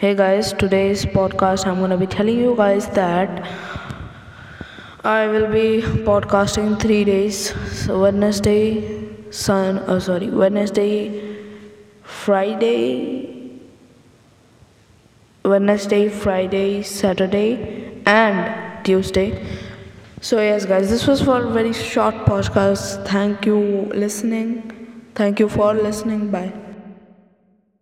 Hey guys, today's podcast I'm gonna be telling you guys that I will be podcasting three days. So Wednesday, Sun, oh sorry, Wednesday, Friday, Wednesday, Friday, Saturday, and Tuesday. So yes, guys, this was for a very short podcast. Thank you listening. Thank you for listening. Bye.